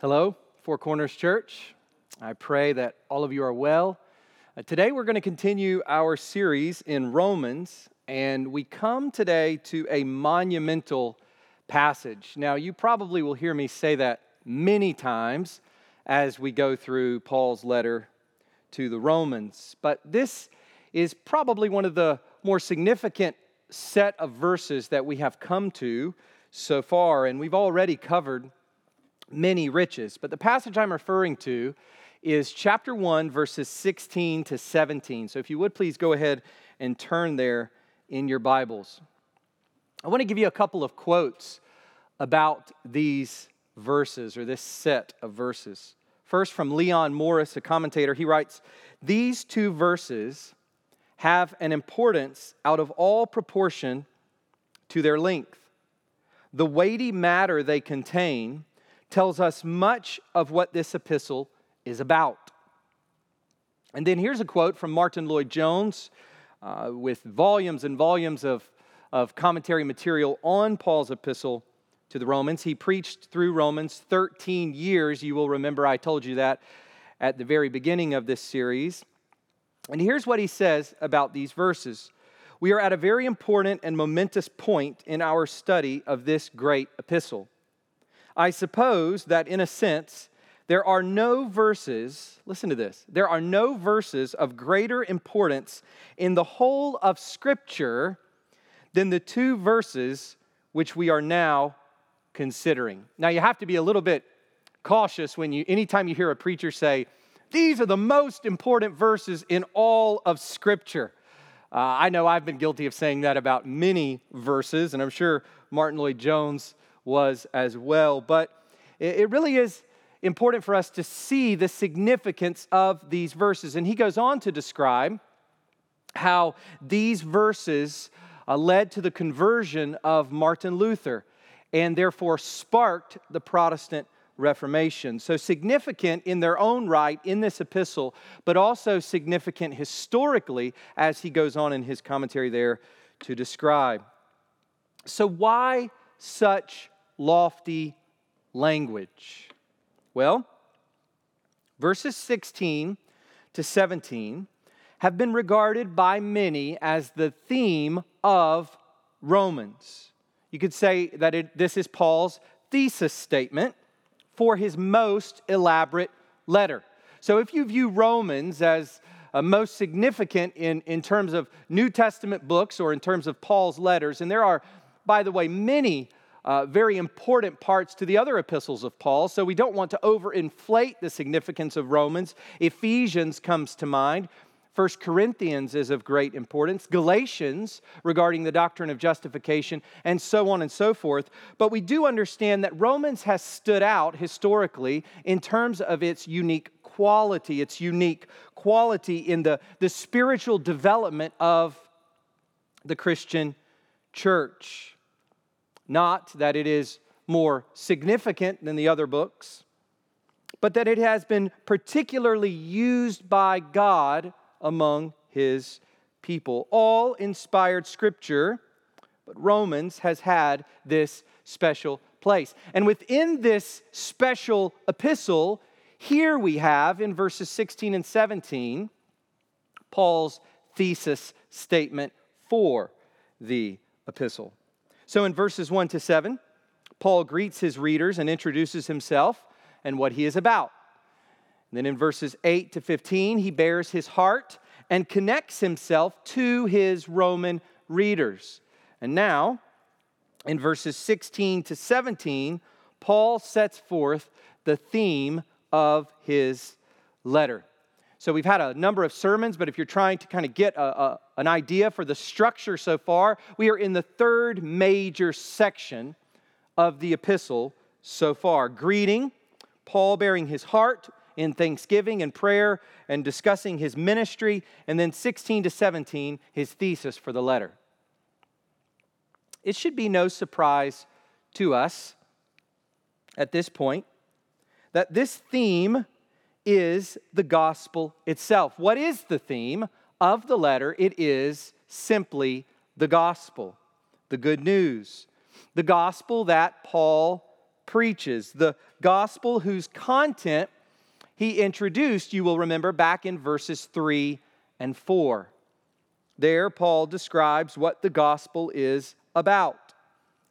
Hello, Four Corners Church. I pray that all of you are well. Uh, today we're going to continue our series in Romans, and we come today to a monumental passage. Now, you probably will hear me say that many times as we go through Paul's letter to the Romans, but this is probably one of the more significant set of verses that we have come to so far, and we've already covered many riches. But the passage I'm referring to is chapter 1, verses 16 to 17. So if you would please go ahead and turn there in your Bibles. I want to give you a couple of quotes about these verses or this set of verses. First, from Leon Morris, a commentator, he writes These two verses have an importance out of all proportion to their length. The weighty matter they contain tells us much of what this epistle is about. And then here's a quote from Martyn Lloyd-Jones uh, with volumes and volumes of, of commentary material on Paul's epistle to the Romans. He preached through Romans 13 years. You will remember I told you that at the very beginning of this series. And here's what he says about these verses. We are at a very important and momentous point in our study of this great epistle. I suppose that in a sense, there are no verses, listen to this, there are no verses of greater importance in the whole of Scripture than the two verses which we are now considering. Now, you have to be a little bit cautious when you, anytime you hear a preacher say, these are the most important verses in all of Scripture. Uh, I know I've been guilty of saying that about many verses, and I'm sure Martyn Lloyd-Jones was as well. But it really is important for us to see the significance of these verses. And he goes on to describe how these verses uh, led to the conversion of Martin Luther and therefore sparked the Protestant Reformation. So significant in their own right in this epistle, but also significant historically as he goes on in his commentary there to describe. So, why such lofty language? Well, verses 16 to 17 have been regarded by many as the theme of Romans. You could say that it, this is Paul's thesis statement for his most elaborate letter. So if you view Romans as uh, most significant in, in terms of New Testament books or in terms of Paul's letters, and there are, by the way, many uh, very important parts to the other epistles of Paul, so we don't want to overinflate the significance of Romans. Ephesians comes to mind. First Corinthians is of great importance, Galatians regarding the doctrine of justification, and so on and so forth. But we do understand that Romans has stood out historically in terms of its unique quality, its unique quality in the, the spiritual development of the Christian church. Not that it is more significant than the other books, but that it has been particularly used by God among his people. All inspired scripture, but Romans has had this special place. And within this special epistle, here we have in verses 16 and 17 Paul's thesis statement for the epistle. So in verses 1 to 7, Paul greets his readers and introduces himself and what he is about. And then in verses 8 to 15, he bears his heart and connects himself to his Roman readers. And now, in verses 16 to 17, Paul sets forth the theme of his letter. So we've had a number of sermons, but if you're trying to kind of get a, a, an idea for the structure so far, we are in the third major section of the epistle so far. Greeting, Paul bearing his heart in thanksgiving and prayer and discussing his ministry, and then 16 to 17, his thesis for the letter. It should be no surprise to us at this point that this theme is the gospel itself. What is the theme of the letter? It is simply the gospel, the good news. The gospel that Paul preaches, the gospel whose content he introduced, you will remember, back in verses 3 and 4. There, Paul describes what the gospel is about.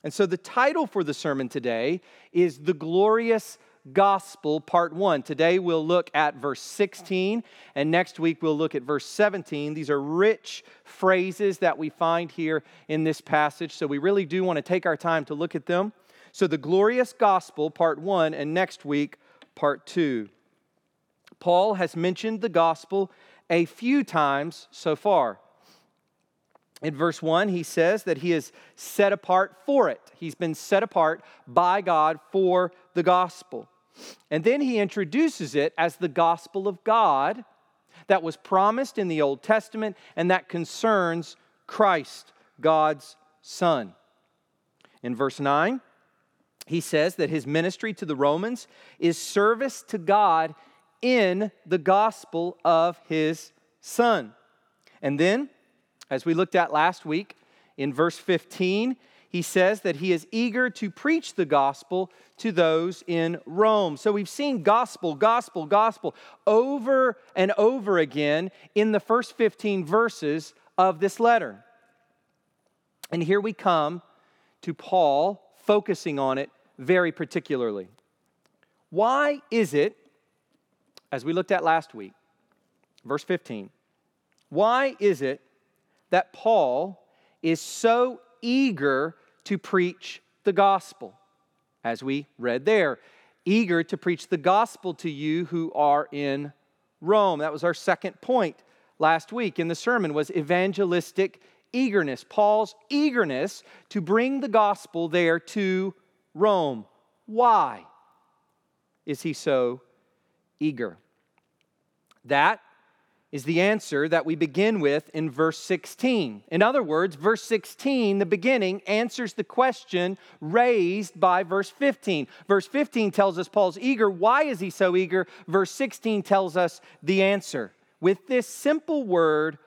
And so the title for the sermon today is The Glorious Gospel, Part 1. Today we'll look at verse 16, and next week we'll look at verse 17. These are rich phrases that we find here in this passage, so we really do want to take our time to look at them. So, the glorious gospel, Part 1, and next week, Part 2. Paul has mentioned the gospel a few times so far. In verse 1, he says that he is set apart for it. He's been set apart by God for the gospel. And then he introduces it as the gospel of God that was promised in the Old Testament and that concerns Christ, God's Son. In verse 9, he says that his ministry to the Romans is service to God in the gospel of his Son. And then, as we looked at last week, in verse 15, he says that he is eager to preach the gospel to those in Rome. So we've seen gospel, gospel, gospel over and over again in the first 15 verses of this letter. And here we come to Paul focusing on it very particularly. Why is it, as we looked at last week, verse 15, why is it that Paul is so eager to preach the gospel, as we read there. Eager to preach the gospel to you who are in Rome. That was our second point last week in the sermon was evangelistic eagerness. Paul's eagerness to bring the gospel there to Rome. Why is he so eager? That is the answer that we begin with in verse 16. In other words, verse 16, the beginning, answers the question raised by verse 15. Verse 15 tells us Paul's eager. Why is he so eager? Verse 16 tells us the answer with this simple word,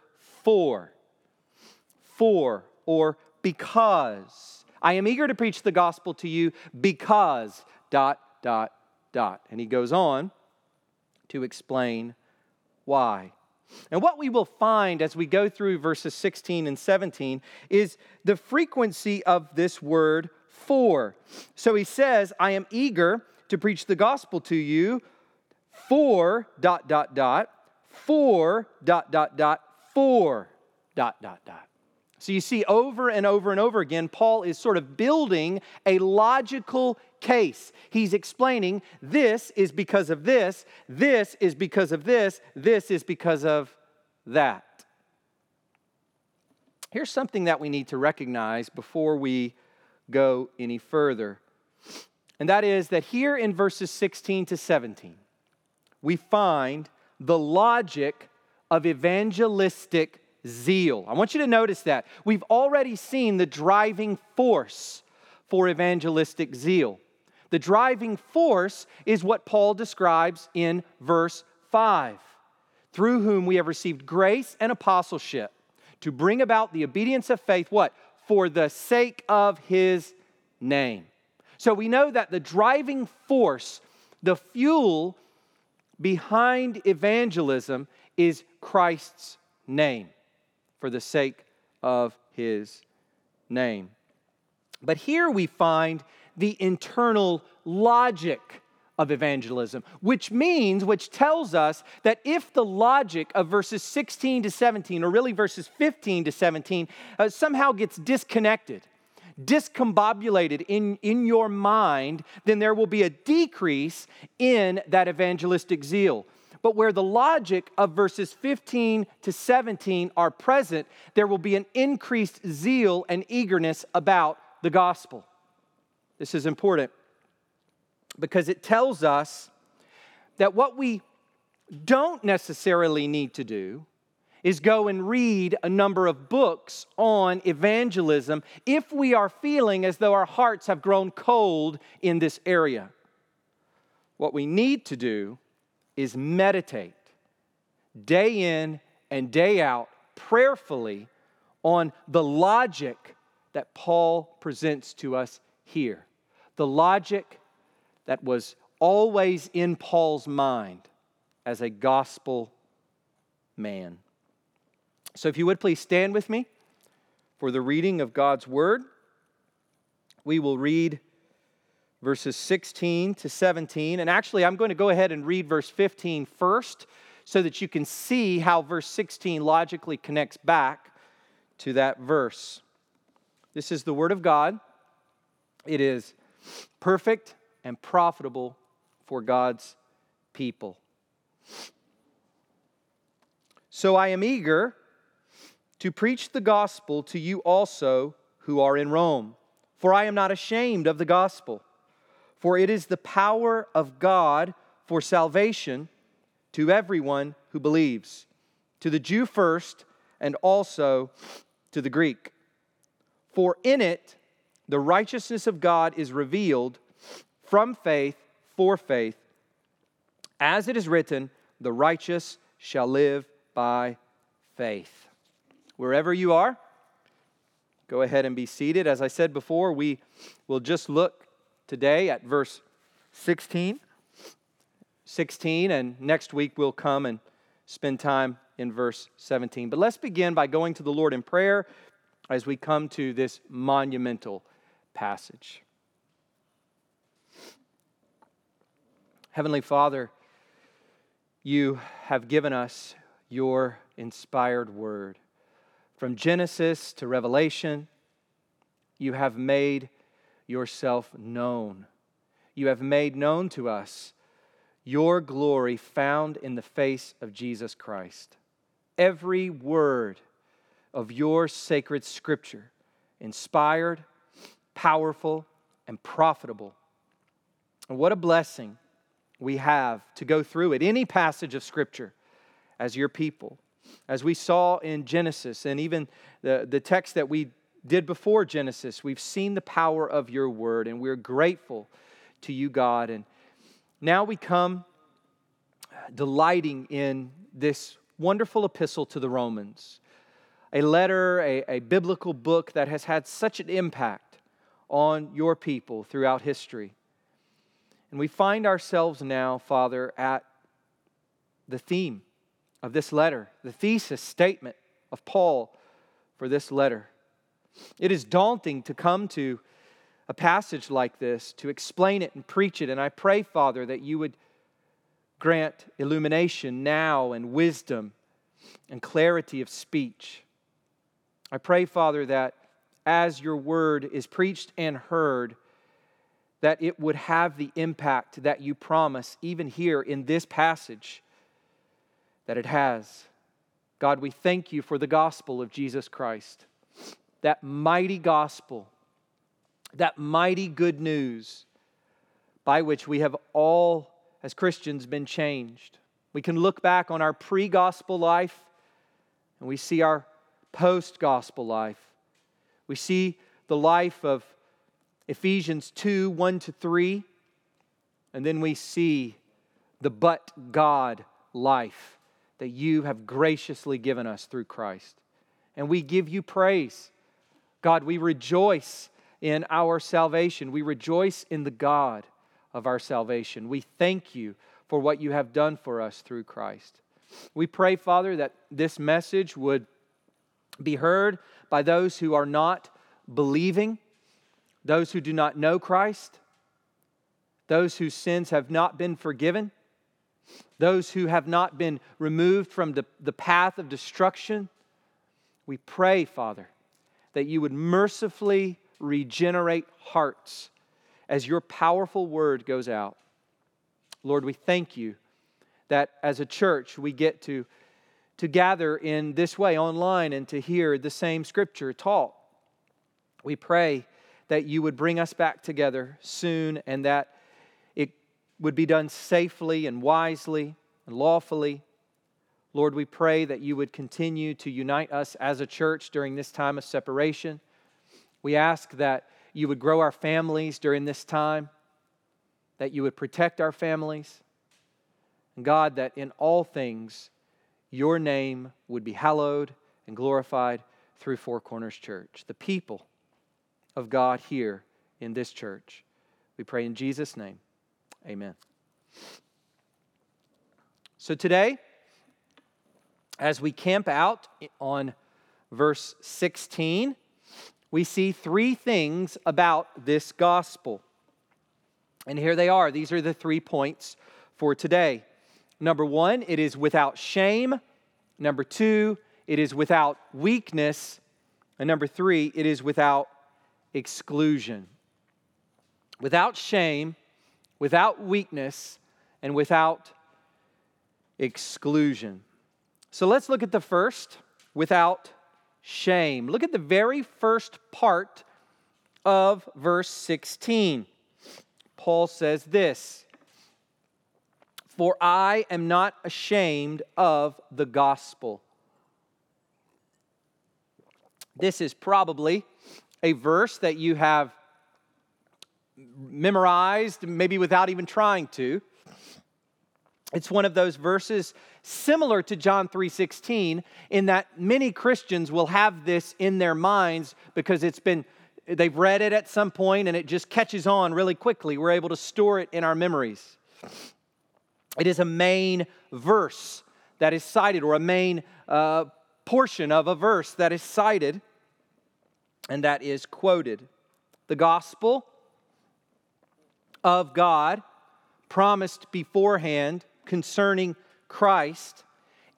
for. For, or because. I am eager to preach the gospel to you because, dot, dot, dot. And he goes on to explain why. And what we will find as we go through verses 16 and 17 is the frequency of this word for. So he says, I am eager to preach the gospel to you for dot dot dot for dot dot dot for dot dot dot. So you see, over and over and over again, Paul is sort of building a logical case. He's explaining this is because of this, this is because of this, this is because of that. Here's something that we need to recognize before we go any further. And that is that here in verses 16 to 17, we find the logic of evangelistic zeal. I want you to notice that. We've already seen the driving force for evangelistic zeal. The driving force is what Paul describes in verse 5 through whom we have received grace and apostleship to bring about the obedience of faith, what? For the sake of his name. So we know that the driving force, the fuel behind evangelism is Christ's name, for the sake of his name. But here we find the internal logic of evangelism, which means, which tells us that if the logic of verses 16 to 17, or really verses 15 to 17, uh, somehow gets disconnected, discombobulated in, in your mind, then there will be a decrease in that evangelistic zeal. But where the logic of verses 15 to 17 are present, there will be an increased zeal and eagerness about the gospel. This is important because it tells us that what we don't necessarily need to do is go and read a number of books on evangelism if we are feeling as though our hearts have grown cold in this area. What we need to do is meditate day in and day out prayerfully on the logic that Paul presents to us here the logic that was always in Paul's mind as a gospel man. So, if you would please stand with me for the reading of God's word. We will read verses 16 to 17. And actually, I'm going to go ahead and read verse 15 first so that you can see how verse 16 logically connects back to that verse. This is the Word of God. It is perfect and profitable for God's people. So I am eager to preach the gospel to you also who are in Rome, for I am not ashamed of the gospel, for it is the power of God for salvation to everyone who believes, to the Jew first, and also to the Greek. For in it the righteousness of God is revealed from faith for faith. As it is written, the righteous shall live by faith. Wherever you are, go ahead and be seated. As I said before, we will just look today at verse 16. 16, and next week we'll come and spend time in verse 17. But let's begin by going to the Lord in prayer as we come to this monumental passage. Heavenly Father, you have given us your inspired word. From Genesis to Revelation, you have made yourself known. You have made known to us your glory found in the face of Jesus Christ. Every word of your sacred scripture, inspired, powerful, and profitable. And what a blessing we have to go through it, any passage of scripture, as your people. As we saw in Genesis and even the, the text that we did before Genesis, we've seen the power of your word, and we're grateful to you, God. And now we come delighting in this wonderful epistle to the Romans, a letter, a, a biblical book that has had such an impact on your people throughout history. And we find ourselves now, Father, at the theme of this letter, the thesis statement of Paul for this letter. It is daunting to come to a passage like this, to explain it and preach it. And I pray, Father, that you would grant illumination now and wisdom and clarity of speech. I pray, Father, that as your word is preached and heard, that it would have the impact that you promise, even here in this passage, that it has. God, we thank you for the gospel of Jesus Christ, that mighty gospel that mighty good news by which we have all, as Christians, been changed. We can look back on our pre gospel life and we see our post gospel life. We see the life of Ephesians 2 1 to 3, and then we see the but God life that you have graciously given us through Christ. And we give you praise. God, we rejoice in our salvation. We rejoice in the God of our salvation. We thank you for what you have done for us through Christ. We pray, Father, that this message would be heard by those who are not believing, those who do not know Christ, those whose sins have not been forgiven, those who have not been removed from the, the path of destruction. We pray, Father, that you would mercifully regenerate hearts as your powerful word goes out. Lord, we thank you that as a church we get to, to gather in this way online and to hear the same scripture taught. We pray that you would bring us back together soon and that it would be done safely and wisely and lawfully. Lord, we pray that you would continue to unite us as a church during this time of separation. We ask that you would grow our families during this time, that you would protect our families. And God, that in all things your name would be hallowed and glorified through Four Corners Church, the people of God here in this church. We pray in Jesus' name. Amen. So today, as we camp out on verse 16, we see three things about this gospel. And here they are. These are the three points for today. Number one, it is without shame. Number two, it is without weakness. And number three, it is without exclusion. Without shame, without weakness, and without exclusion. So let's look at the first without shame. Look at the very first part of verse 16. Paul says this For I am not ashamed of the gospel. This is probably a verse that you have memorized, maybe without even trying to. It's one of those verses similar to John 3:16 in that many Christians will have this in their minds because it's been they've read it at some point and it just catches on really quickly. We're able to store it in our memories. It is a main verse that is cited or a main uh, portion of a verse that is cited and that is quoted. The gospel of God promised beforehand concerning Christ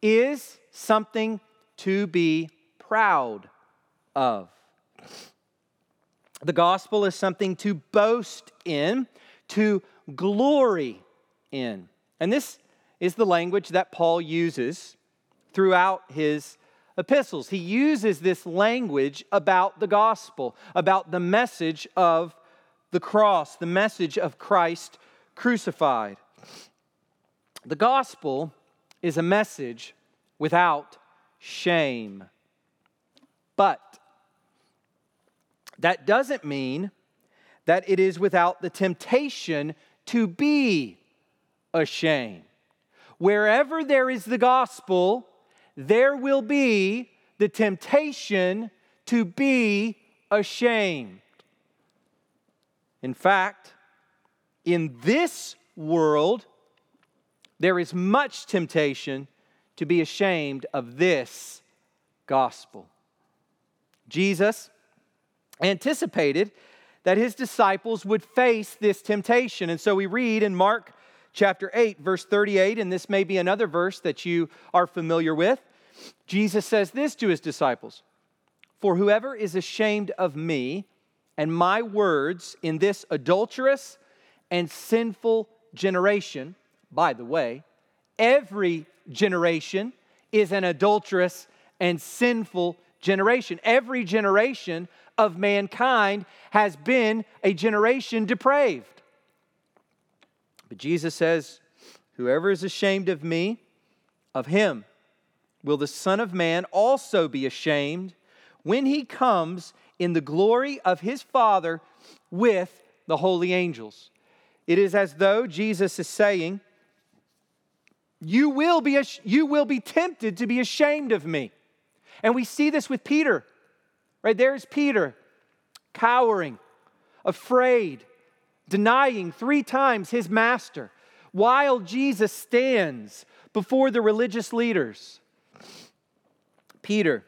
is something to be proud of. The gospel is something to boast in, to glory in. And this is the language that Paul uses throughout his epistles. He uses this language about the gospel, about the message of the cross, the message of Christ crucified. The gospel is a message without shame. But that doesn't mean that it is without the temptation to be ashamed. Wherever there is the gospel, there will be the temptation to be ashamed. In fact, in this world, there is much temptation to be ashamed of this gospel. Jesus anticipated that his disciples would face this temptation. And so we read in Mark chapter 8, verse 38, and this may be another verse that you are familiar with. Jesus says this to his disciples For whoever is ashamed of me and my words in this adulterous and sinful generation, by the way, every generation is an adulterous and sinful generation. Every generation of mankind has been a generation depraved. But Jesus says, Whoever is ashamed of me, of him will the Son of Man also be ashamed when he comes in the glory of his Father with the holy angels. It is as though Jesus is saying, you will be, you will be tempted to be ashamed of me. And we see this with Peter. Right there's Peter, cowering, afraid, denying three times his master, while Jesus stands before the religious leaders. Peter,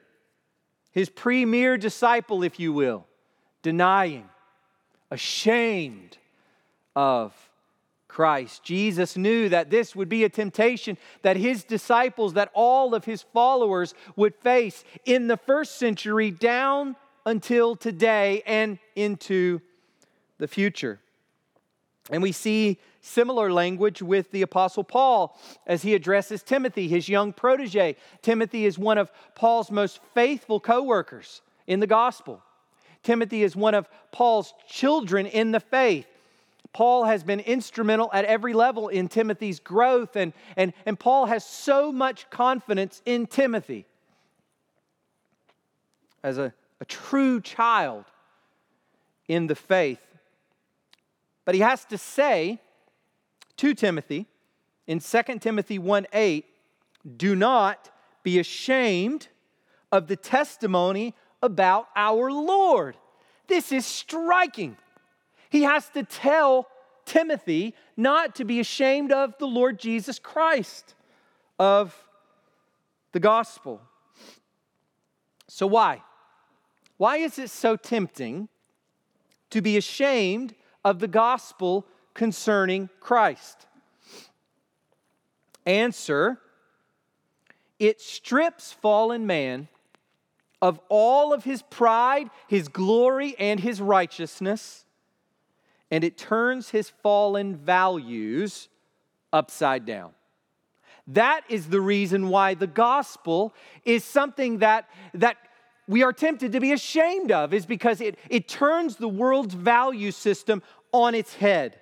his premier disciple, if you will, denying, ashamed of Christ. Jesus knew that this would be a temptation that his disciples, that all of his followers would face in the first century down until today and into the future. And we see similar language with the Apostle Paul as he addresses Timothy, his young protege. Timothy is one of Paul's most faithful co workers in the gospel. Timothy is one of Paul's children in the faith. Paul has been instrumental at every level in Timothy's growth, and, and, and Paul has so much confidence in Timothy as a, a true child in the faith. But he has to say to Timothy in 2 Timothy 1 8, do not be ashamed of the testimony about our Lord. This is striking. He has to tell Timothy not to be ashamed of the Lord Jesus Christ, of the gospel. So, why? Why is it so tempting to be ashamed of the gospel concerning Christ? Answer it strips fallen man of all of his pride, his glory, and his righteousness, and it turns his fallen values upside down. That is the reason why the gospel is something that, that we are tempted to be ashamed of, is because it, it turns the world's value system on its head.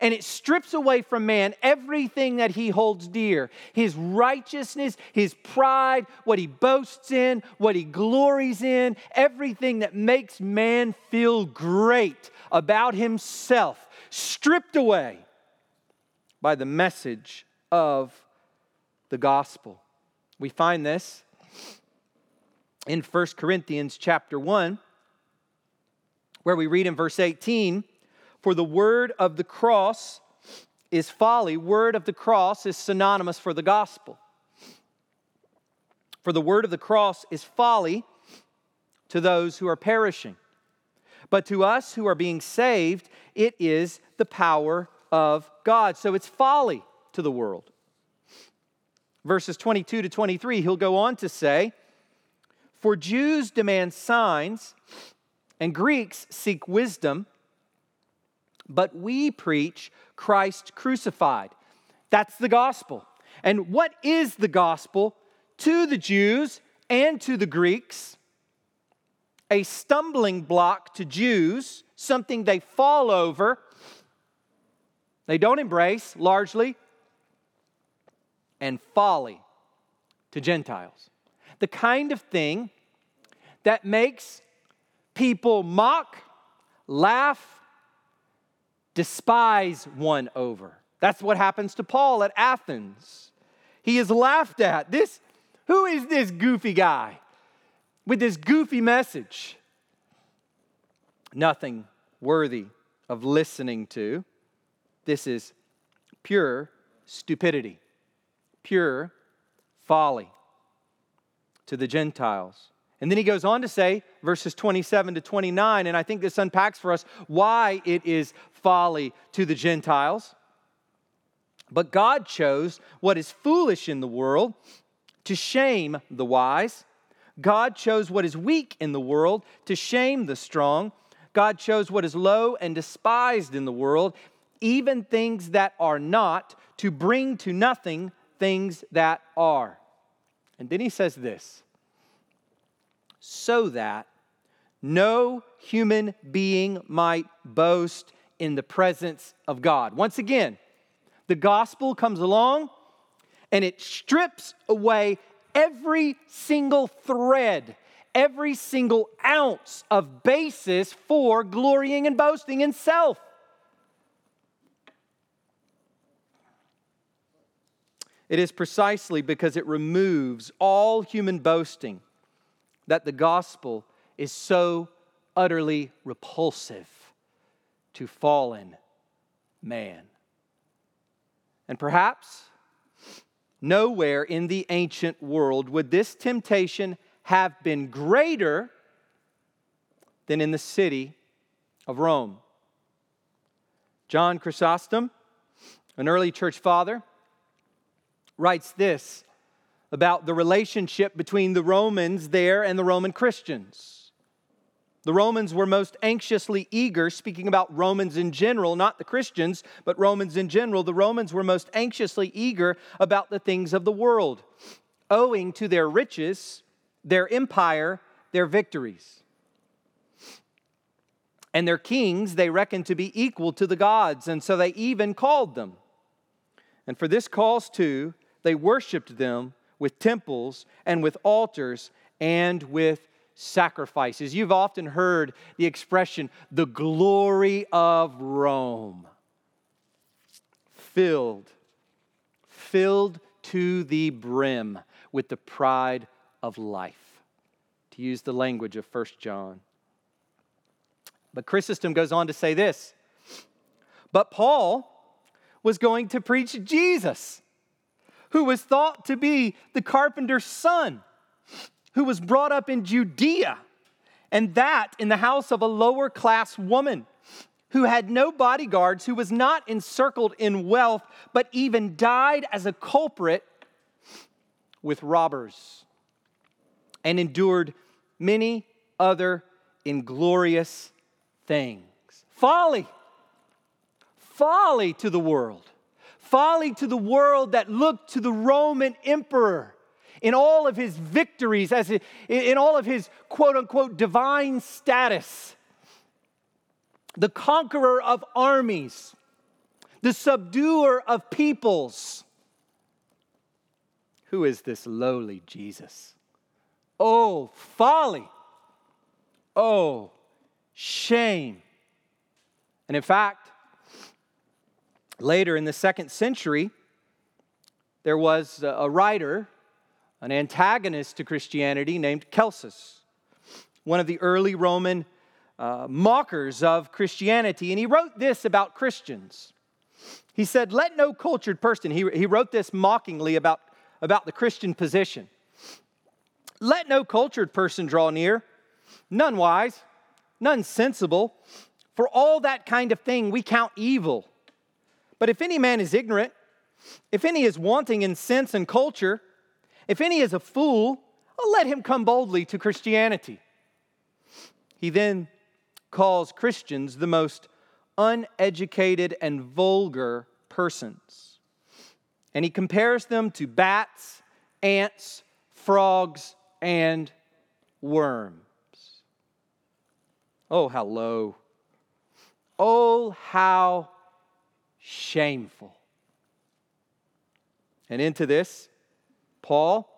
And it strips away from man everything that he holds dear. His righteousness, his pride, what he boasts in, what he glories in, everything that makes man feel great about himself, stripped away by the message of the gospel. We find this in 1 Corinthians chapter 1 where we read in verse 18 for the word of the cross is folly. Word of the cross is synonymous for the gospel. For the word of the cross is folly to those who are perishing. But to us who are being saved, it is the power of God. So it's folly to the world. Verses 22 to 23, he'll go on to say, For Jews demand signs, and Greeks seek wisdom but we preach Christ crucified. That's the gospel. And what is the gospel to the Jews and to the Greeks? A stumbling block to Jews, something they fall over, they don't embrace largely, and folly to Gentiles. The kind of thing that makes people mock, laugh, despise one over. That's what happens to Paul at Athens. He is laughed at. This, who is this goofy guy with this goofy message? Nothing worthy of listening to. This is pure stupidity, pure folly to the Gentiles. And then he goes on to say, verses 27 to 29, and I think this unpacks for us why it is folly to the Gentiles. But God chose what is foolish in the world to shame the wise. God chose what is weak in the world to shame the strong. God chose what is low and despised in the world, even things that are not, to bring to nothing things that are. And then he says this so that no human being might boast in the presence of God. Once again, the gospel comes along and it strips away every single thread, every single ounce of basis for glorying and boasting in self. It is precisely because it removes all human boasting that the gospel is so utterly repulsive to fallen man. And perhaps nowhere in the ancient world would this temptation have been greater than in the city of Rome. John Chrysostom, an early church father, writes this about the relationship between the Romans there and the Roman Christians. The Romans were most anxiously eager, speaking about Romans in general, not the Christians, but Romans in general. The Romans were most anxiously eager about the things of the world, owing to their riches, their empire, their victories. And their kings they reckoned to be equal to the gods, and so they even called them. And for this cause too, they worshiped them with temples and with altars and with sacrifices. You've often heard the expression, the glory of Rome. Filled, filled to the brim with the pride of life, to use the language of First John. But Chrysostom goes on to say this But Paul was going to preach Jesus, who was thought to be the carpenter's son, who was brought up in Judea, and that in the house of a lower class woman who had no bodyguards, who was not encircled in wealth, but even died as a culprit with robbers, and endured many other inglorious things. Folly, folly to the world, folly to the world that looked to the Roman emperor in all of his victories, as in all of his quote unquote divine status the conqueror of armies, the subduer of peoples. Who is this lowly Jesus? Oh, folly. Oh, shame. And in fact, later in the second century, there was a writer, an antagonist to Christianity named Celsus, one of the early Roman uh, mockers of Christianity. And he wrote this about Christians. He said, Let no cultured person, he, he wrote this mockingly about, about the Christian position. Let no cultured person draw near, none wise, none sensible. For all that kind of thing we count evil. But if any man is ignorant, if any is wanting in sense and culture, if any is a fool, let him come boldly to Christianity. He then calls Christians the most uneducated and vulgar persons. And he compares them to bats, ants, frogs, and worms. Oh, how low. Oh, how shameful. And into this, Paul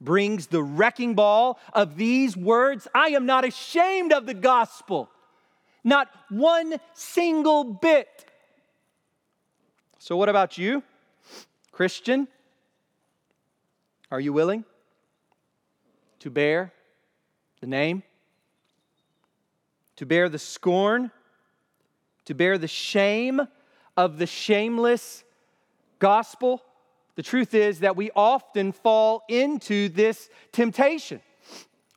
brings the wrecking ball of these words I am not ashamed of the gospel, not one single bit. So, what about you, Christian? Are you willing to bear the name? To bear the scorn? To bear the shame of the shameless gospel? The truth is that we often fall into this temptation.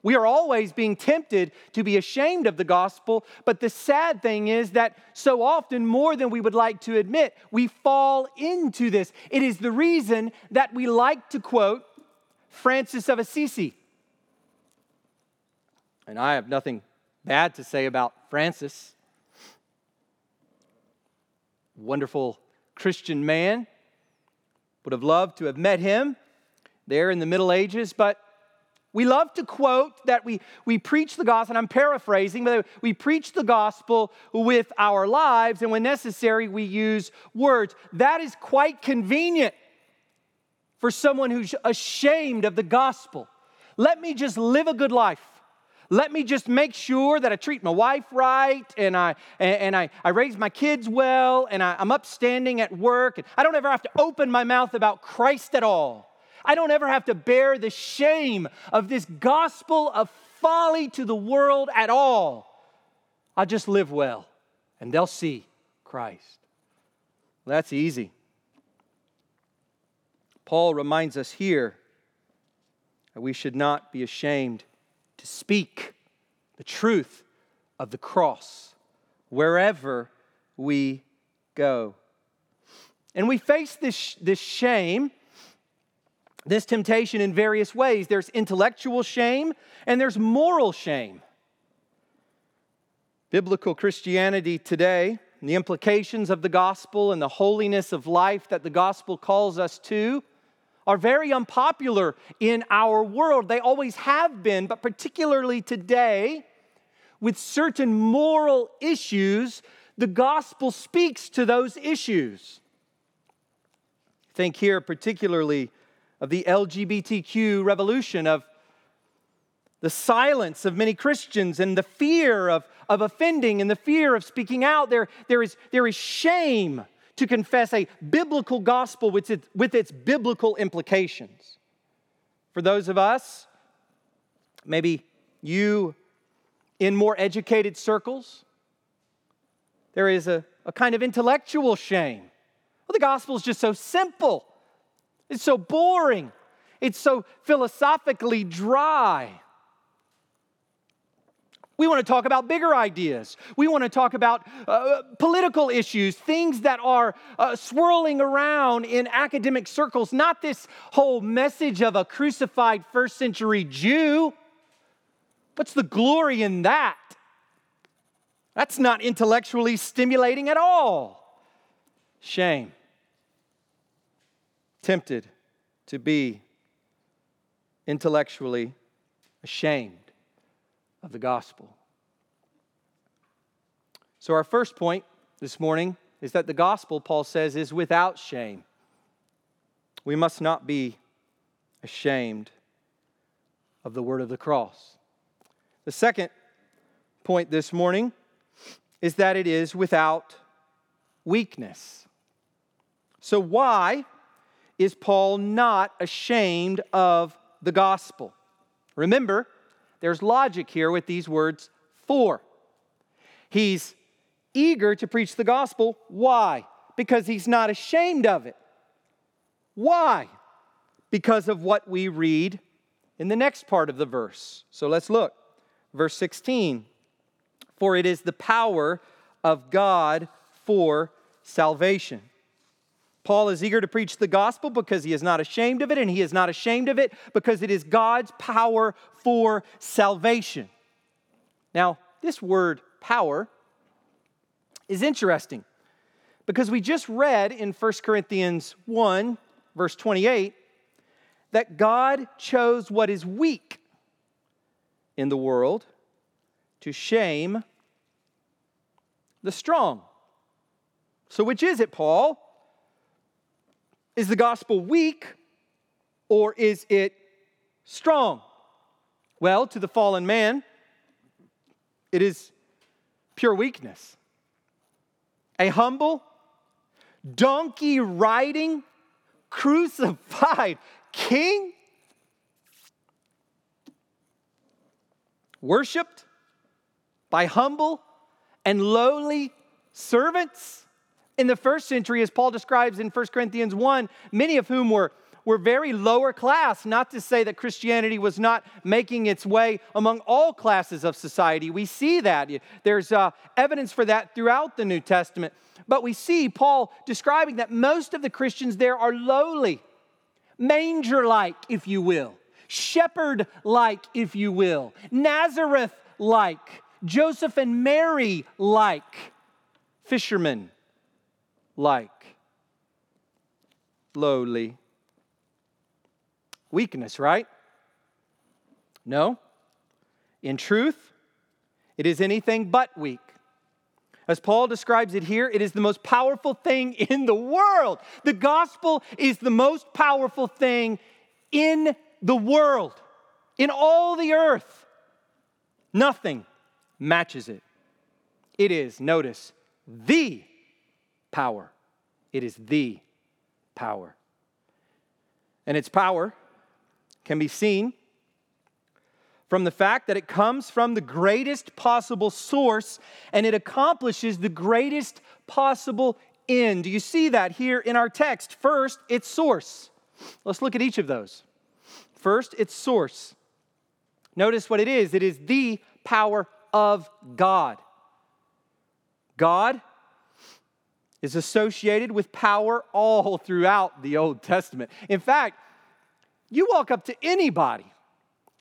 We are always being tempted to be ashamed of the gospel, but the sad thing is that so often, more than we would like to admit, we fall into this. It is the reason that we like to quote Francis of Assisi. And I have nothing bad to say about Francis. Wonderful Christian man, would have loved to have met him there in the Middle Ages, but we love to quote that we, we preach the gospel, and I'm paraphrasing, but we preach the gospel with our lives, and when necessary, we use words. That is quite convenient for someone who's ashamed of the gospel. Let me just live a good life. Let me just make sure that I treat my wife right and I, and I, I raise my kids well and I, I'm upstanding at work. And I don't ever have to open my mouth about Christ at all. I don't ever have to bear the shame of this gospel of folly to the world at all. I'll just live well and they'll see Christ. Well, that's easy. Paul reminds us here that we should not be ashamed to speak the truth of the cross wherever we go. And we face this, this shame, this temptation in various ways. There's intellectual shame and there's moral shame. Biblical Christianity today, the implications of the gospel and the holiness of life that the gospel calls us to, are very unpopular in our world. They always have been, but particularly today, with certain moral issues, the gospel speaks to those issues. Think here particularly of the LGBTQ revolution, of the silence of many Christians and the fear of, of offending and the fear of speaking out. There, there, is, there is shame to confess a biblical gospel with its, with its biblical implications. For those of us, maybe you in more educated circles, there is a, a kind of intellectual shame. Well, the gospel is just so simple, it's so boring, it's so philosophically dry. We want to talk about bigger ideas. We want to talk about uh, political issues, things that are uh, swirling around in academic circles, not this whole message of a crucified first century Jew. What's the glory in that? That's not intellectually stimulating at all. Shame. Tempted to be intellectually ashamed of the gospel. So, our first point this morning is that the gospel, Paul says, is without shame. We must not be ashamed of the word of the cross. The second point this morning is that it is without weakness. So, why is Paul not ashamed of the gospel? Remember, there's logic here with these words for. He's eager to preach the gospel. Why? Because he's not ashamed of it. Why? Because of what we read in the next part of the verse. So let's look. Verse 16 For it is the power of God for salvation. Paul is eager to preach the gospel because he is not ashamed of it, and he is not ashamed of it because it is God's power for salvation. Now, this word power is interesting because we just read in 1 Corinthians 1, verse 28, that God chose what is weak in the world to shame the strong. So, which is it, Paul? Is the gospel weak or is it strong? Well, to the fallen man, it is pure weakness. A humble, donkey riding, crucified king, worshiped by humble and lowly servants in the first century, as Paul describes in 1 Corinthians 1, many of whom were, were very lower class, not to say that Christianity was not making its way among all classes of society. We see that. There's uh, evidence for that throughout the New Testament. But we see Paul describing that most of the Christians there are lowly, manger like, if you will, shepherd like, if you will, Nazareth like, Joseph and Mary like, fishermen like. Lowly. Weakness, right? No. In truth, it is anything but weak. As Paul describes it here, it is the most powerful thing in the world. The gospel is the most powerful thing in the world, in all the earth. Nothing matches it. It is, notice, the power. It is the power. And its power can be seen from the fact that it comes from the greatest possible source and it accomplishes the greatest possible end. Do you see that here in our text? First, its source. Let's look at each of those. First, its source. Notice what it is it is the power of God. God is associated with power all throughout the Old Testament. In fact, you walk up to anybody,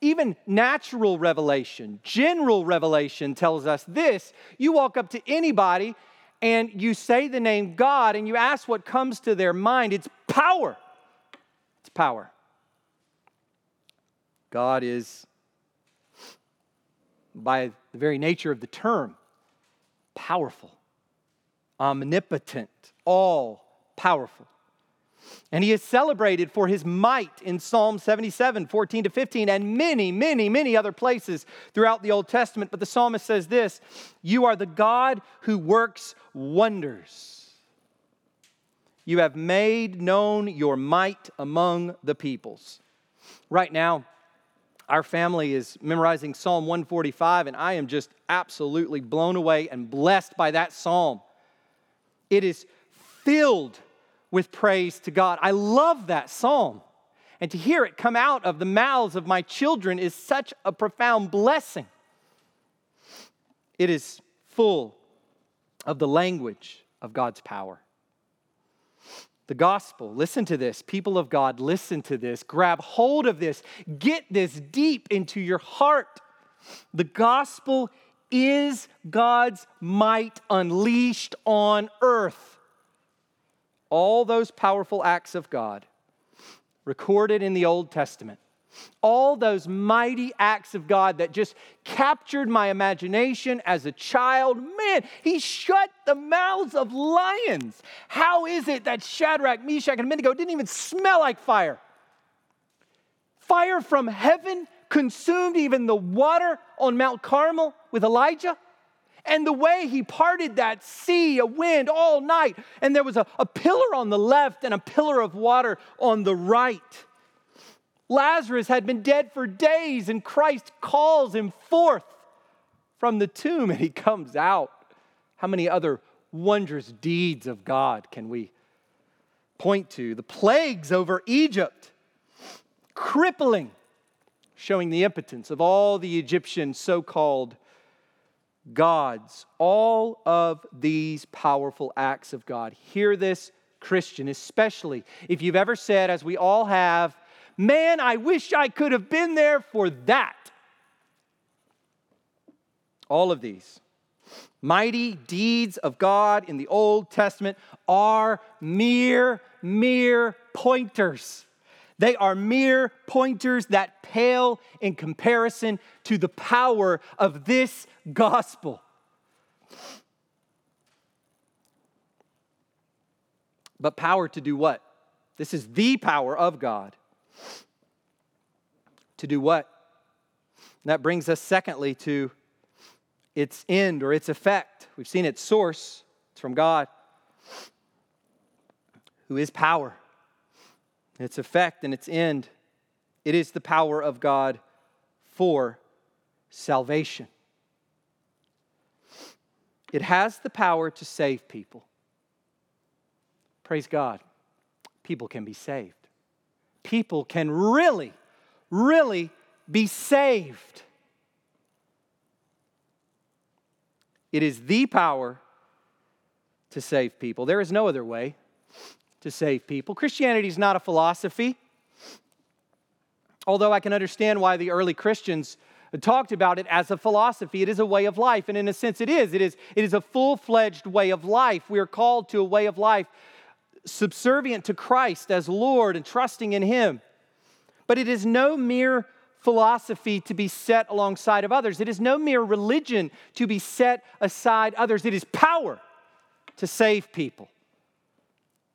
even natural revelation, general revelation tells us this. You walk up to anybody and you say the name God and you ask what comes to their mind. It's power. It's power. God is, by the very nature of the term, powerful omnipotent, all powerful. And he is celebrated for his might in Psalm 77, 14 to 15, and many, many, many other places throughout the Old Testament. But the psalmist says this You are the God who works wonders. You have made known your might among the peoples. Right now, our family is memorizing Psalm 145, and I am just absolutely blown away and blessed by that psalm. It is filled with praise to God. I love that psalm. And to hear it come out of the mouths of my children is such a profound blessing. It is full of the language of God's power. The gospel, listen to this. People of God, listen to this. Grab hold of this. Get this deep into your heart. The gospel is God's might unleashed on earth. All those powerful acts of God recorded in the Old Testament. All those mighty acts of God that just captured my imagination as a child. Man, he shut the mouths of lions. How is it that Shadrach, Meshach, and Abednego didn't even smell like fire? Fire from heaven consumed even the water on Mount Carmel with Elijah and the way he parted that sea, a wind all night, and there was a, a pillar on the left and a pillar of water on the right. Lazarus had been dead for days, and Christ calls him forth from the tomb, and he comes out. How many other wondrous deeds of God can we point to? The plagues over Egypt, crippling, showing the impotence of all the Egyptian so called gods, all of these powerful acts of God. Hear this, Christian, especially if you've ever said, as we all have, man, I wish I could have been there for that. All of these mighty deeds of God in the Old Testament are mere, mere pointers they are mere pointers that pale in comparison to the power of this gospel. But power to do what? This is the power of God. To do what? That brings us, secondly, to its end or its effect. We've seen its source, it's from God, who is power its effect and its end. It is the power of God for salvation. It has the power to save people. Praise God. People can be saved. People can really, really be saved. It is the power to save people. There is no other way to save people. Christianity is not a philosophy. Although I can understand why the early Christians talked about it as a philosophy, it is a way of life. And in a sense, it is. It is, it is a full fledged way of life. We are called to a way of life subservient to Christ as Lord and trusting in Him. But it is no mere philosophy to be set alongside of others. It is no mere religion to be set aside others. It is power to save people.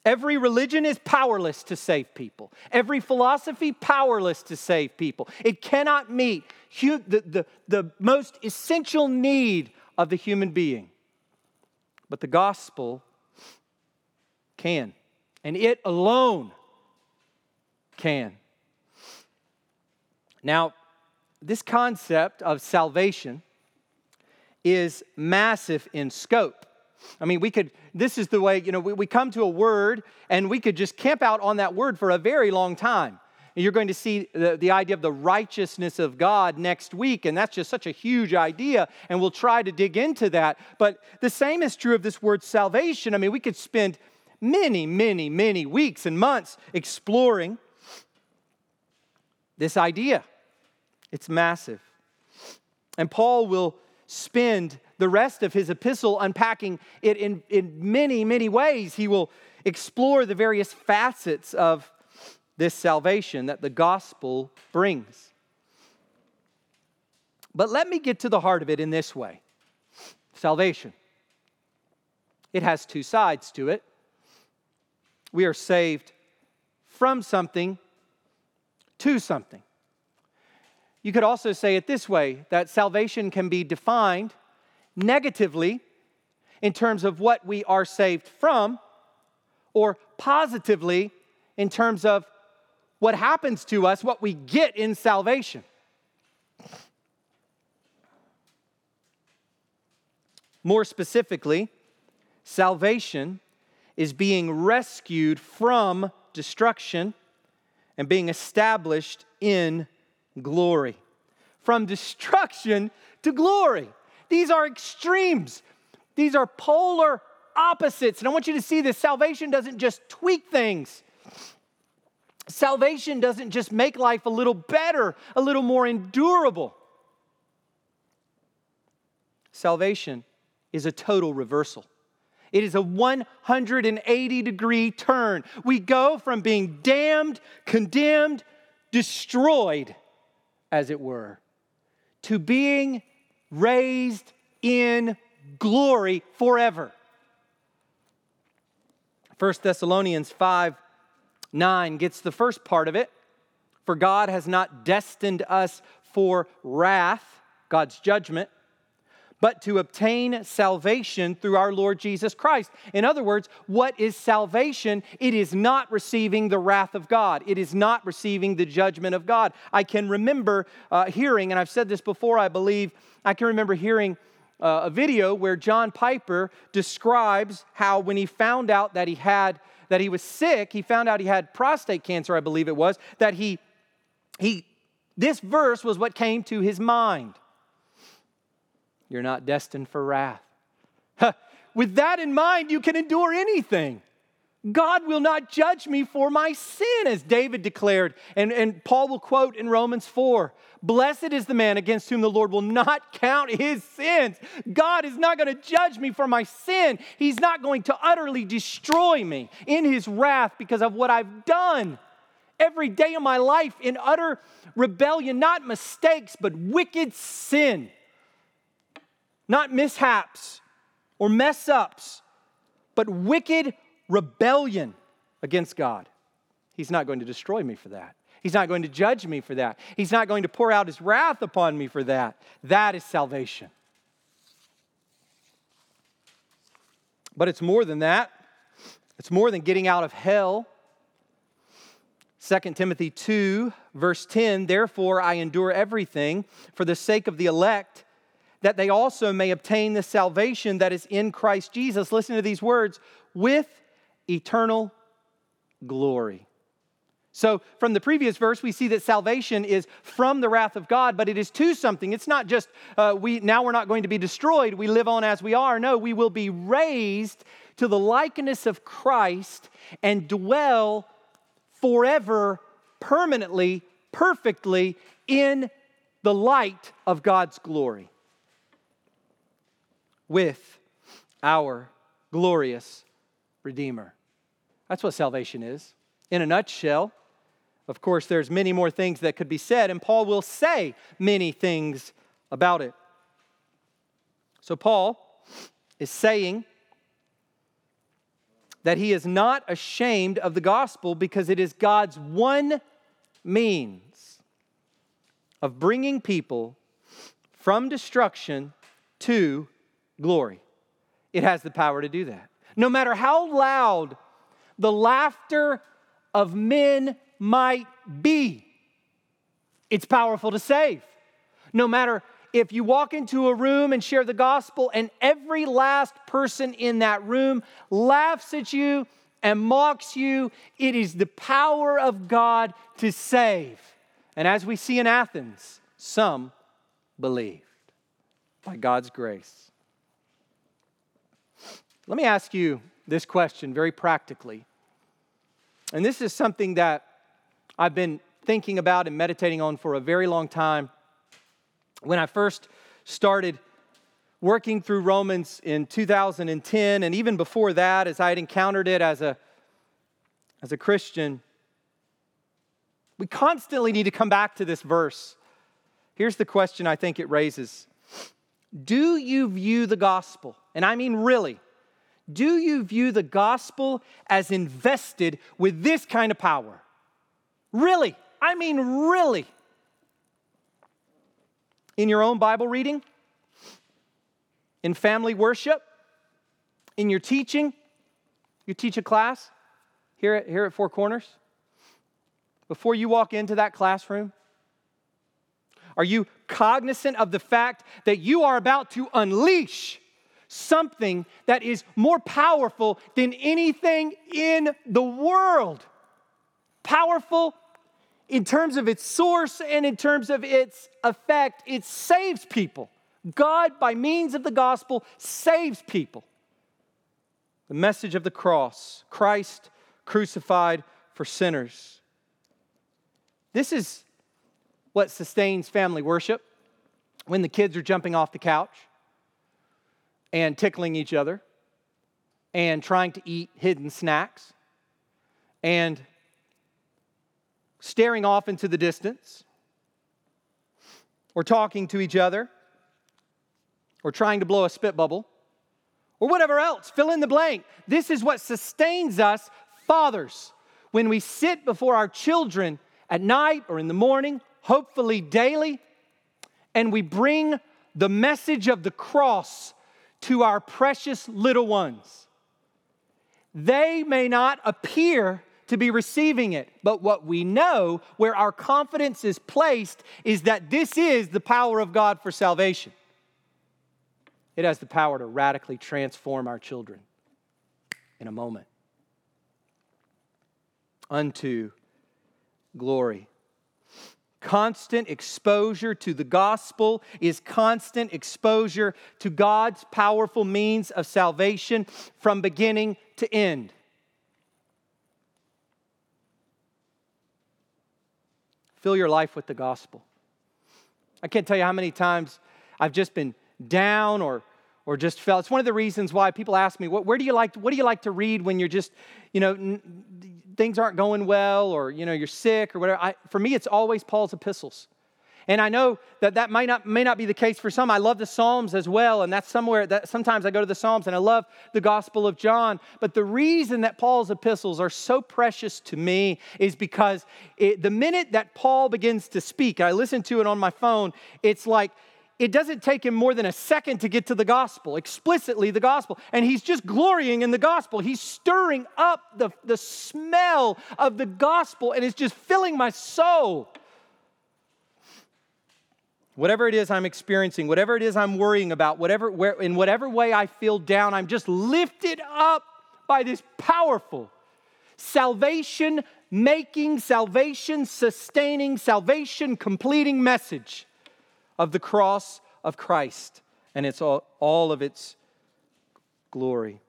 Every religion is powerless to save people. Every philosophy, powerless to save people. It cannot meet hu- the, the, the most essential need of the human being. But the gospel can, and it alone can. Now, this concept of salvation is massive in scope. I mean, we could, this is the way, you know, we, we come to a word and we could just camp out on that word for a very long time. And you're going to see the, the idea of the righteousness of God next week, and that's just such a huge idea, and we'll try to dig into that. But the same is true of this word salvation. I mean, we could spend many, many, many weeks and months exploring this idea. It's massive. And Paul will spend the rest of his epistle unpacking it in, in many, many ways. He will explore the various facets of this salvation that the gospel brings. But let me get to the heart of it in this way salvation. It has two sides to it. We are saved from something to something. You could also say it this way that salvation can be defined negatively in terms of what we are saved from, or positively in terms of what happens to us, what we get in salvation. More specifically, salvation is being rescued from destruction and being established in glory. From destruction to glory. These are extremes, these are polar opposites. And I want you to see this salvation doesn't just tweak things. Salvation doesn't just make life a little better, a little more endurable. Salvation is a total reversal. It is a 180 degree turn. We go from being damned, condemned, destroyed, as it were, to being raised in glory forever. 1 Thessalonians 5 9 gets the first part of it. For God has not destined us for wrath, God's judgment, but to obtain salvation through our Lord Jesus Christ. In other words, what is salvation? It is not receiving the wrath of God, it is not receiving the judgment of God. I can remember uh, hearing, and I've said this before, I believe, I can remember hearing. Uh, a video where John Piper describes how when he found out that he had that he was sick, he found out he had prostate cancer, I believe it was, that he he this verse was what came to his mind. You're not destined for wrath. With that in mind, you can endure anything. God will not judge me for my sin, as David declared. And, and Paul will quote in Romans 4 Blessed is the man against whom the Lord will not count his sins. God is not going to judge me for my sin. He's not going to utterly destroy me in his wrath because of what I've done. Every day of my life in utter rebellion, not mistakes, but wicked sin not mishaps or mess ups, but wicked rebellion against God. He's not going to destroy me for that. He's not going to judge me for that. He's not going to pour out his wrath upon me for that. That is salvation. But it's more than that. It's more than getting out of hell. 2 Timothy 2, verse 10 Therefore I endure everything for the sake of the elect that they also may obtain the salvation that is in Christ Jesus. Listen to these words with eternal glory. So, from the previous verse, we see that salvation is from the wrath of God, but it is to something. It's not just uh, we now we're not going to be destroyed, we live on as we are. No, we will be raised to the likeness of Christ and dwell forever, permanently, perfectly in the light of God's glory with our glorious Redeemer. That's what salvation is. In a nutshell, of course, there's many more things that could be said, and Paul will say many things about it. So, Paul is saying that he is not ashamed of the gospel because it is God's one means of bringing people from destruction to glory. It has the power to do that. No matter how loud the laughter of men might be, it's powerful to save. No matter if you walk into a room and share the gospel, and every last person in that room laughs at you and mocks you, it is the power of God to save. And as we see in Athens, some believed by God's grace. Let me ask you this question very practically. And this is something that I've been thinking about and meditating on for a very long time. When I first started working through Romans in 2010, and even before that, as I had encountered it as a, as a Christian, we constantly need to come back to this verse. Here's the question I think it raises Do you view the gospel, and I mean really, do you view the gospel as invested with this kind of power? Really? I mean, really? In your own Bible reading? In family worship? In your teaching? You teach a class here at, here at Four Corners? Before you walk into that classroom? Are you cognizant of the fact that you are about to unleash something that is more powerful than anything in the world. Powerful in terms of its source and in terms of its effect, it saves people. God, by means of the gospel, saves people. The message of the cross, Christ crucified for sinners. This is what sustains family worship when the kids are jumping off the couch and tickling each other and trying to eat hidden snacks and staring off into the distance or talking to each other or trying to blow a spit bubble or whatever else. Fill in the blank. This is what sustains us, fathers, when we sit before our children at night or in the morning, hopefully daily, and we bring the message of the cross to our precious little ones. They may not appear to be receiving it, but what we know, where our confidence is placed, is that this is the power of God for salvation. It has the power to radically transform our children in a moment unto glory. Constant exposure to the gospel is constant exposure to God's powerful means of salvation from beginning to end. Fill your life with the gospel. I can't tell you how many times I've just been down or or just felt it's one of the reasons why people ask me what, where do you like what do you like to read when you're just you know things aren't going well or you know you're sick or whatever I, for me it's always paul's epistles. And i know that that might not may not be the case for some. I love the psalms as well and that's somewhere that sometimes i go to the psalms and i love the gospel of john. But the reason that paul's epistles are so precious to me is because it, the minute that paul begins to speak i listen to it on my phone it's like it doesn't take him more than a second to get to the gospel, explicitly the gospel. And he's just glorying in the gospel. He's stirring up the, the smell of the gospel and it's just filling my soul. Whatever it is I'm experiencing, whatever it is I'm worrying about, whatever, where, in whatever way I feel down, I'm just lifted up by this powerful salvation making, salvation sustaining, salvation completing message of the cross of Christ and it's all, all of its glory.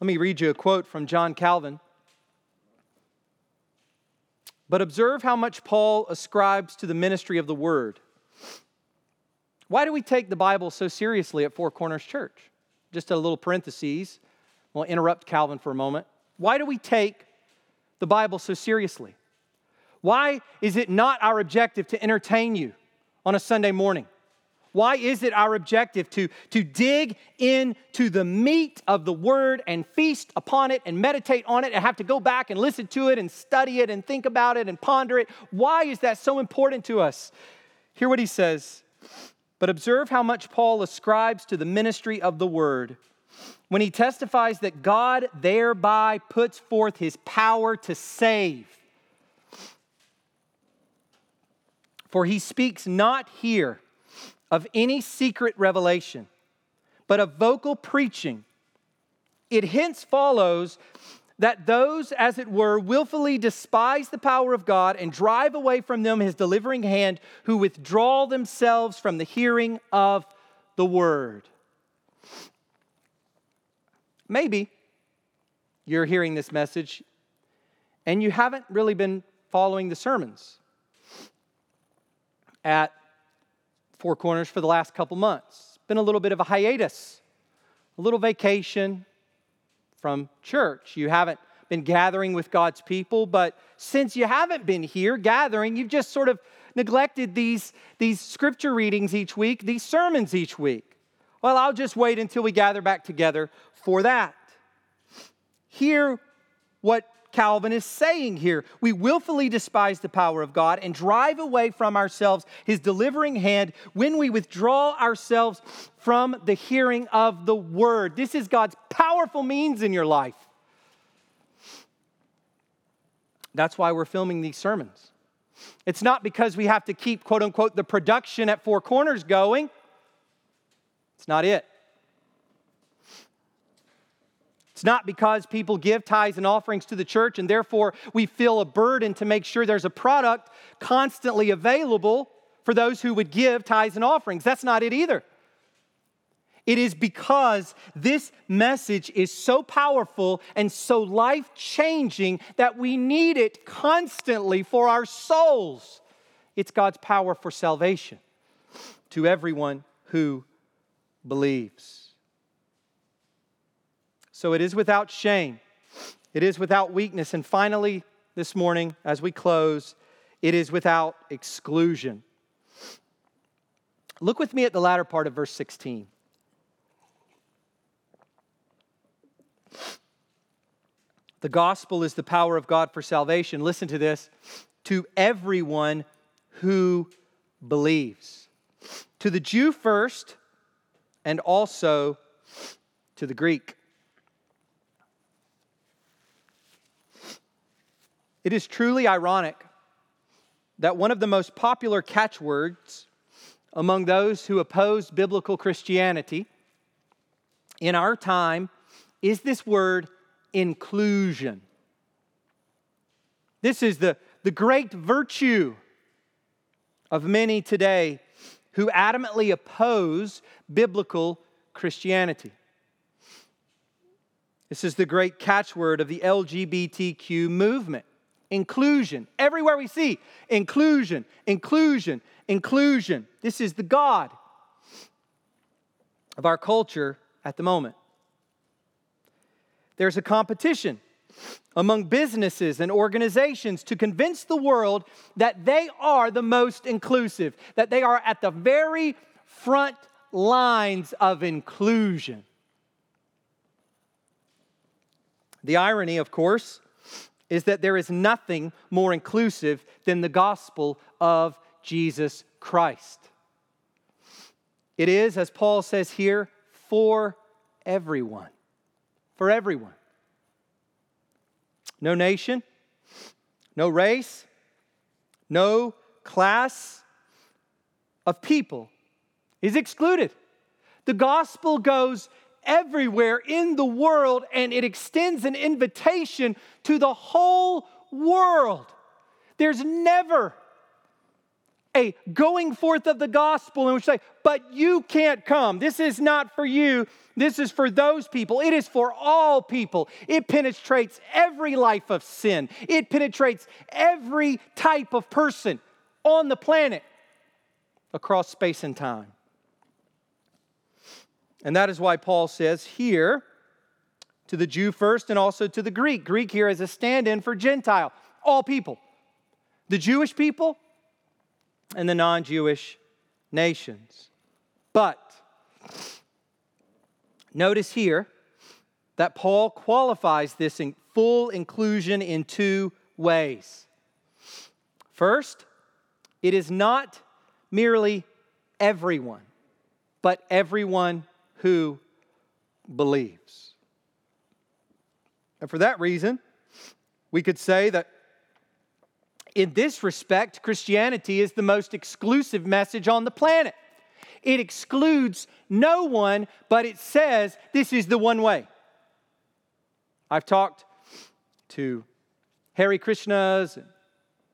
Let me read you a quote from John Calvin. But observe how much Paul ascribes to the ministry of the word. Why do we take the Bible so seriously at Four Corners Church? Just a little parenthesis. We'll interrupt Calvin for a moment. Why do we take the Bible so seriously? Why is it not our objective to entertain you on a Sunday morning? Why is it our objective to, to dig into the meat of the word and feast upon it and meditate on it and have to go back and listen to it and study it and think about it and ponder it? Why is that so important to us? Hear what he says. But observe how much Paul ascribes to the ministry of the word when he testifies that God thereby puts forth his power to save For he speaks not here of any secret revelation, but of vocal preaching. It hence follows that those, as it were, willfully despise the power of God and drive away from them his delivering hand, who withdraw themselves from the hearing of the word. Maybe you're hearing this message and you haven't really been following the sermons at Four Corners for the last couple months. It's been a little bit of a hiatus, a little vacation from church. You haven't been gathering with God's people, but since you haven't been here gathering, you've just sort of neglected these, these scripture readings each week, these sermons each week. Well, I'll just wait until we gather back together for that. Hear what Calvin is saying here. We willfully despise the power of God and drive away from ourselves his delivering hand when we withdraw ourselves from the hearing of the word. This is God's powerful means in your life. That's why we're filming these sermons. It's not because we have to keep, quote unquote, the production at Four Corners going. It's not it. It's not because people give tithes and offerings to the church and therefore we feel a burden to make sure there's a product constantly available for those who would give tithes and offerings. That's not it either. It is because this message is so powerful and so life changing that we need it constantly for our souls. It's God's power for salvation to everyone who believes. So it is without shame, it is without weakness. And finally, this morning, as we close, it is without exclusion. Look with me at the latter part of verse 16. The gospel is the power of God for salvation. Listen to this to everyone who believes. To the Jew first, and also to the Greek. It is truly ironic that one of the most popular catchwords among those who oppose biblical Christianity in our time is this word inclusion. This is the, the great virtue of many today who adamantly oppose biblical Christianity. This is the great catchword of the LGBTQ movement inclusion. Everywhere we see inclusion, inclusion, inclusion. This is the God of our culture at the moment. There's a competition among businesses and organizations to convince the world that they are the most inclusive, that they are at the very front lines of inclusion. The irony, of course, is that there is nothing more inclusive than the gospel of Jesus Christ. It is, as Paul says here, for everyone. For everyone. No nation, no race, no class of people is excluded. The gospel goes everywhere in the world and it extends an invitation to the whole world. There's never a going forth of the gospel in which say, but you can't come. This is not for you. This is for those people. It is for all people. It penetrates every life of sin, it penetrates every type of person on the planet across space and time. And that is why Paul says here to the Jew first and also to the Greek. Greek here is a stand in for Gentile, all people. The Jewish people and the non Jewish nations. But notice here that Paul qualifies this in full inclusion in two ways. First, it is not merely everyone, but everyone who believes. And for that reason, we could say that in this respect, Christianity is the most exclusive message on the planet. It excludes no one, but it says this is the one way. I've talked to Hare Krishnas,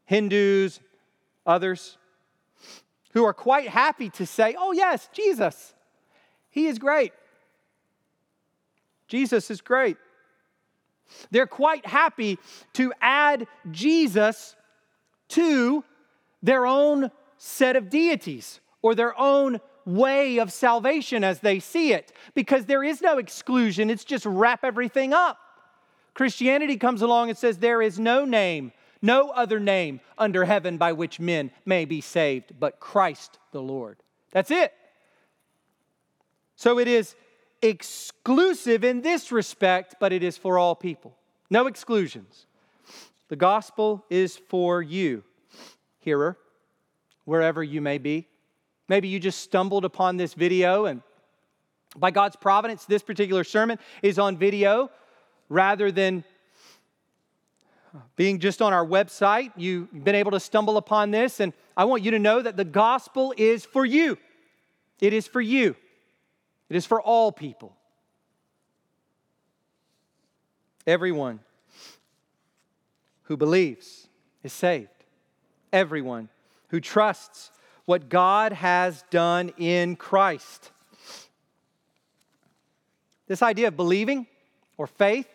Hindus, others who are quite happy to say, oh, yes, Jesus. He is great. Jesus is great. They're quite happy to add Jesus to their own set of deities or their own way of salvation as they see it because there is no exclusion, it's just wrap everything up. Christianity comes along and says there is no name, no other name under heaven by which men may be saved but Christ the Lord. That's it. So it is exclusive in this respect, but it is for all people. No exclusions. The gospel is for you, hearer, wherever you may be. Maybe you just stumbled upon this video, and by God's providence, this particular sermon is on video rather than being just on our website. You've been able to stumble upon this, and I want you to know that the gospel is for you. It is for you. It is for all people. Everyone who believes is saved. Everyone who trusts what God has done in Christ. This idea of believing or faith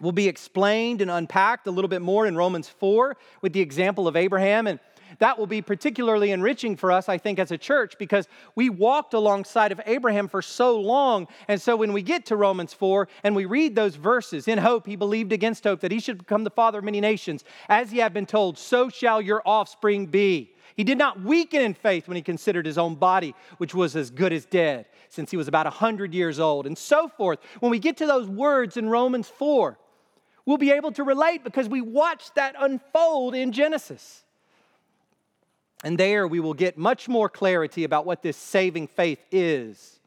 will be explained and unpacked a little bit more in Romans 4 with the example of Abraham. And that will be particularly enriching for us, I think, as a church, because we walked alongside of Abraham for so long. And so when we get to Romans 4 and we read those verses, in hope he believed against hope that he should become the father of many nations, as he had been told, so shall your offspring be. He did not weaken in faith when he considered his own body, which was as good as dead, since he was about 100 years old, and so forth. When we get to those words in Romans 4, we'll be able to relate because we watched that unfold in Genesis. And there we will get much more clarity about what this saving faith is.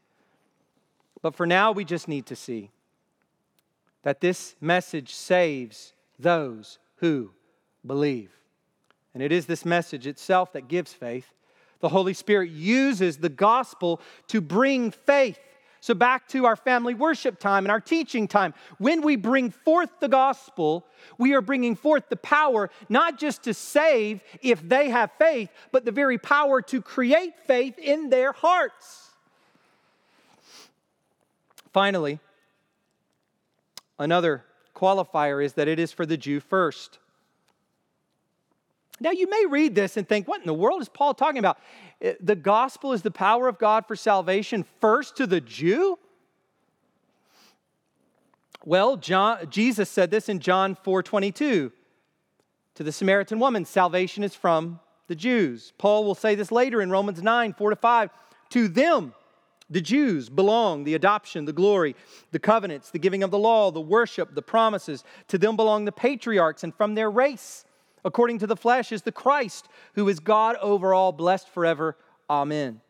But for now, we just need to see that this message saves those who believe. And it is this message itself that gives faith. The Holy Spirit uses the gospel to bring faith. So, back to our family worship time and our teaching time. When we bring forth the gospel, we are bringing forth the power not just to save if they have faith, but the very power to create faith in their hearts. Finally, another qualifier is that it is for the Jew first. Now, you may read this and think, what in the world is Paul talking about? Eh, the gospel is the power of God for salvation first to the Jew? Well, John, Jesus said this in John 4 22 to the Samaritan woman salvation is from the Jews. Paul will say this later in Romans 9 4 to 5. To them, the Jews belong the adoption, the glory, the covenants, the giving of the law, the worship, the promises. To them belong the patriarchs, and from their race according to the flesh is the Christ, who is God over all, blessed forever. Amen.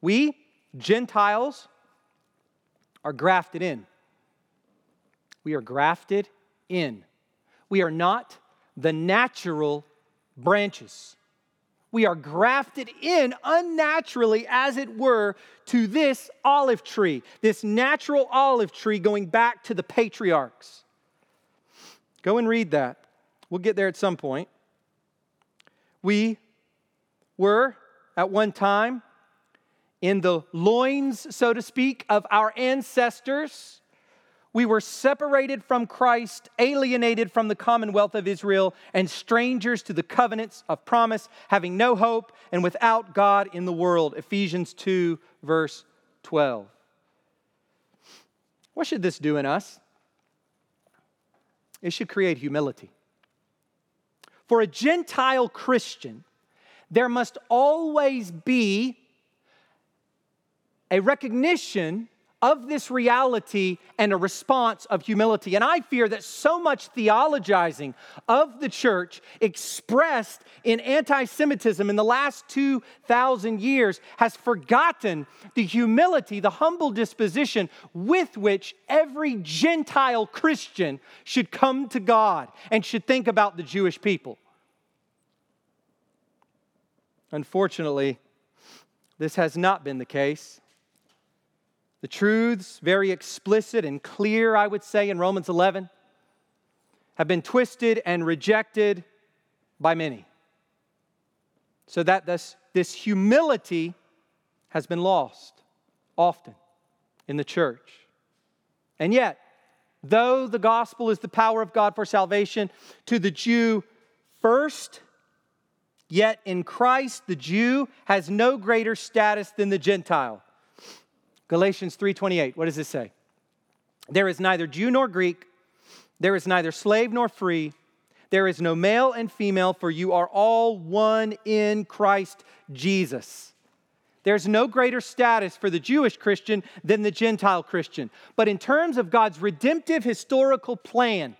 We, Gentiles, are grafted in. We are grafted in. We are not the natural branches. We are grafted in unnaturally, as it were, to this olive tree, this natural olive tree going back to the patriarchs. Go and read that. We'll get there at some point. We were at one time in the loins, so to speak, of our ancestors. We were separated from Christ, alienated from the commonwealth of Israel, and strangers to the covenants of promise, having no hope and without God in the world. Ephesians 2, verse 12. What should this do in us? It should create humility. For a Gentile Christian, there must always be a recognition of this reality and a response of humility. And I fear that so much theologizing of the church expressed in anti Semitism in the last 2,000 years has forgotten the humility, the humble disposition with which every Gentile Christian should come to God and should think about the Jewish people. Unfortunately, this has not been the case. The truths, very explicit and clear, I would say, in Romans 11, have been twisted and rejected by many. So that this, this humility has been lost often in the church. And yet, though the gospel is the power of God for salvation to the Jew first, yet in Christ the Jew has no greater status than the Gentile. Galatians 3:28. What does this say? There is neither Jew nor Greek, there is neither slave nor free, there is no male and female, for you are all one in Christ Jesus. There's no greater status for the Jewish Christian than the Gentile Christian. But in terms of God's redemptive historical plan,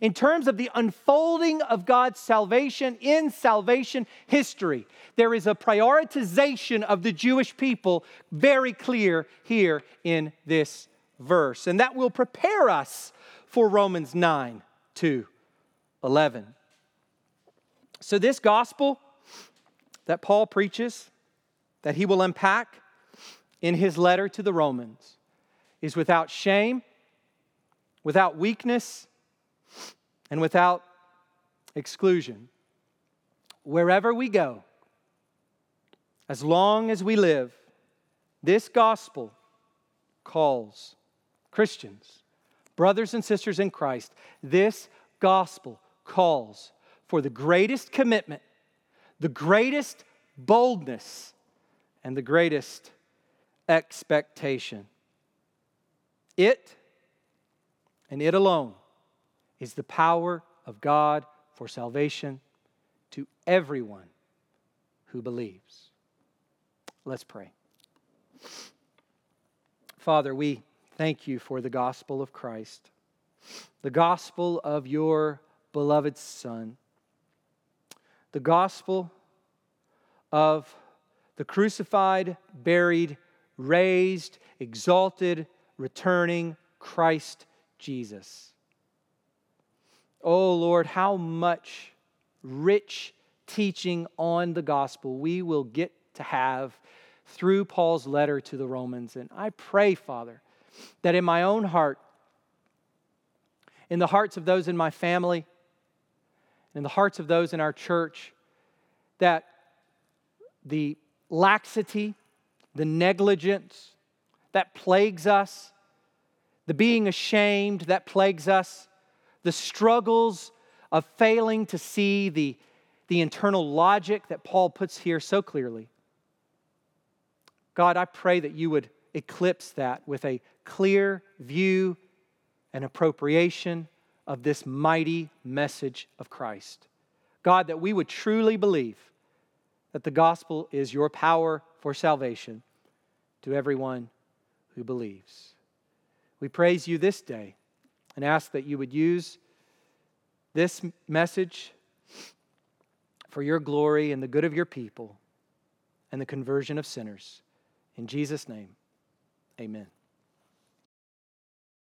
in terms of the unfolding of God's salvation in salvation history. There is a prioritization of the Jewish people very clear here in this verse. And that will prepare us for Romans 9 to 11. So, this gospel that Paul preaches, that he will unpack, in his letter to the Romans is without shame, without weakness, and without exclusion. Wherever we go, as long as we live, this gospel calls Christians, brothers and sisters in Christ, this gospel calls for the greatest commitment, the greatest boldness, and the greatest expectation. It and it alone is the power of God for salvation to everyone who believes. Let's pray. Father, we thank you for the gospel of Christ, the gospel of your beloved Son, the gospel of the crucified, buried, raised, exalted, returning Christ Jesus. Oh Lord, how much rich teaching on the gospel we will get to have through Paul's letter to the Romans. And I pray, Father, that in my own heart, in the hearts of those in my family, in the hearts of those in our church, that the laxity, the negligence that plagues us, the being ashamed that plagues us, the struggles of failing to see the, the internal logic that Paul puts here so clearly. God, I pray that you would eclipse that with a clear view and appropriation of this mighty message of Christ. God, that we would truly believe that the gospel is your power for salvation to everyone who believes. We praise you this day and ask that you would use this message for your glory and the good of your people and the conversion of sinners. In Jesus' name, amen.